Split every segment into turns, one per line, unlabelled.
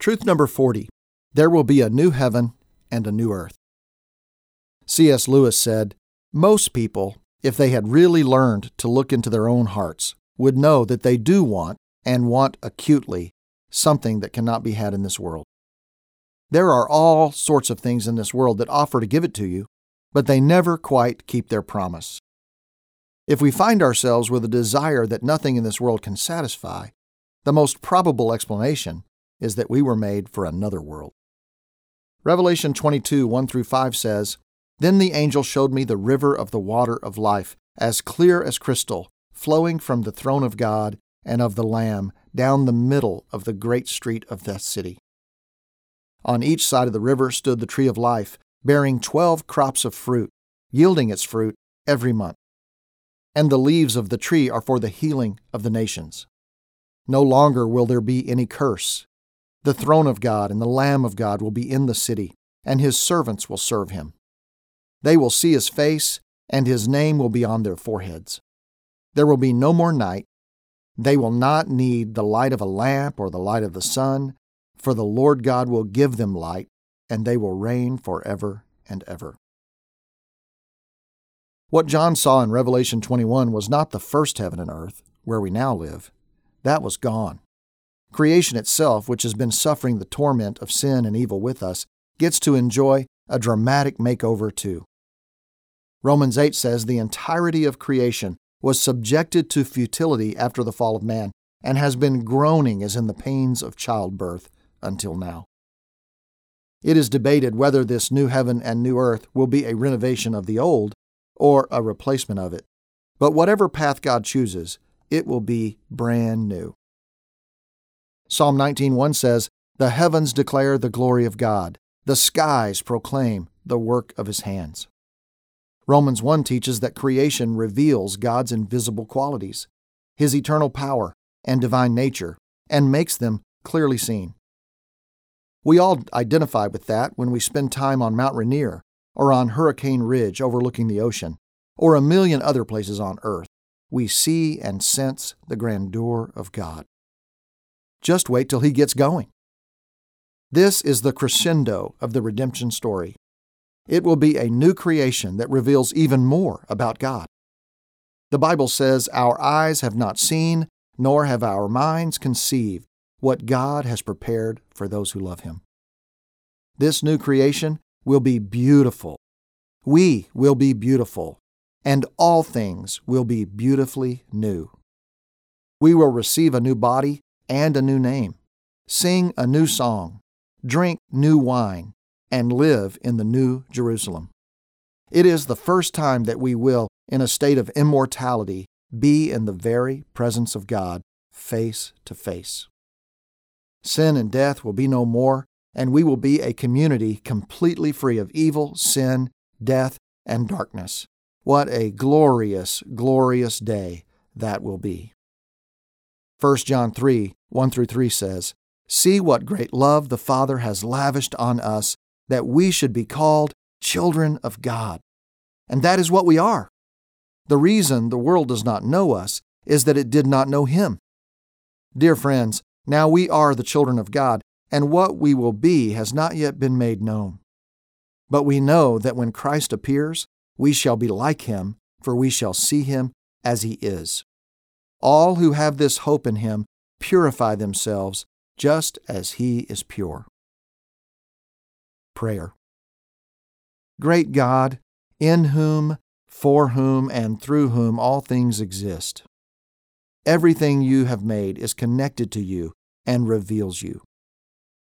Truth number 40 There will be a new heaven and a new earth. C.S. Lewis said, Most people, if they had really learned to look into their own hearts, would know that they do want, and want acutely, something that cannot be had in this world. There are all sorts of things in this world that offer to give it to you, but they never quite keep their promise. If we find ourselves with a desire that nothing in this world can satisfy, the most probable explanation is that we were made for another world. Revelation 22 1 through 5 says, Then the angel showed me the river of the water of life, as clear as crystal, flowing from the throne of God and of the Lamb down the middle of the great street of that city. On each side of the river stood the tree of life, bearing twelve crops of fruit, yielding its fruit every month. And the leaves of the tree are for the healing of the nations. No longer will there be any curse. The throne of God and the Lamb of God will be in the city, and his servants will serve him. They will see his face, and his name will be on their foreheads. There will be no more night. They will not need the light of a lamp or the light of the sun, for the Lord God will give them light, and they will reign forever and ever. What John saw in Revelation 21 was not the first heaven and earth, where we now live. That was gone. Creation itself, which has been suffering the torment of sin and evil with us, gets to enjoy a dramatic makeover too. Romans 8 says the entirety of creation was subjected to futility after the fall of man and has been groaning as in the pains of childbirth until now. It is debated whether this new heaven and new earth will be a renovation of the old or a replacement of it. But whatever path God chooses, it will be brand new. Psalm 19:1 says, "The heavens declare the glory of God; the skies proclaim the work of his hands." Romans 1 teaches that creation reveals God's invisible qualities, his eternal power and divine nature, and makes them clearly seen. We all identify with that when we spend time on Mount Rainier or on Hurricane Ridge overlooking the ocean, or a million other places on earth. We see and sense the grandeur of God. Just wait till he gets going. This is the crescendo of the redemption story. It will be a new creation that reveals even more about God. The Bible says, Our eyes have not seen, nor have our minds conceived what God has prepared for those who love Him. This new creation will be beautiful. We will be beautiful, and all things will be beautifully new. We will receive a new body and a new name, sing a new song, drink new wine, and live in the new Jerusalem. It is the first time that we will, in a state of immortality, be in the very presence of God, face to face. Sin and death will be no more, and we will be a community completely free of evil, sin, death, and darkness. What a glorious, glorious day that will be. 1 John 3 1 through 3 says, See what great love the Father has lavished on us, that we should be called children of God. And that is what we are. The reason the world does not know us is that it did not know Him. Dear friends, now we are the children of God, and what we will be has not yet been made known. But we know that when Christ appears, we shall be like him, for we shall see him as he is. All who have this hope in him purify themselves just as he is pure. Prayer. Great God, in whom, for whom, and through whom all things exist. Everything you have made is connected to you and reveals you.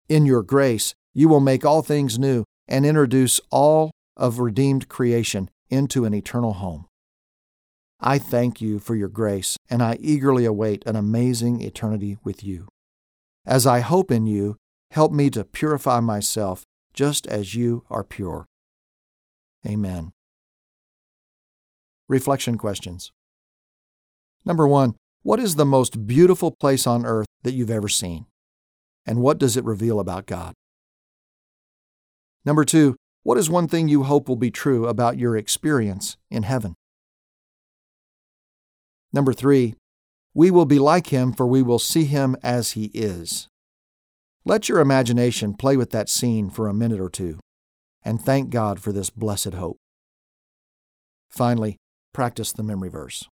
In your grace, you will make all things new and introduce all of redeemed creation into an eternal home. I thank you for your grace, and I eagerly await an amazing eternity with you. As I hope in you, help me to purify myself just as you are pure. Amen. Reflection questions. Number one, what is the most beautiful place on earth that you've ever seen? And what does it reveal about God? Number two, what is one thing you hope will be true about your experience in heaven? Number three, we will be like him, for we will see him as he is. Let your imagination play with that scene for a minute or two, and thank God for this blessed hope. Finally, practice the memory verse.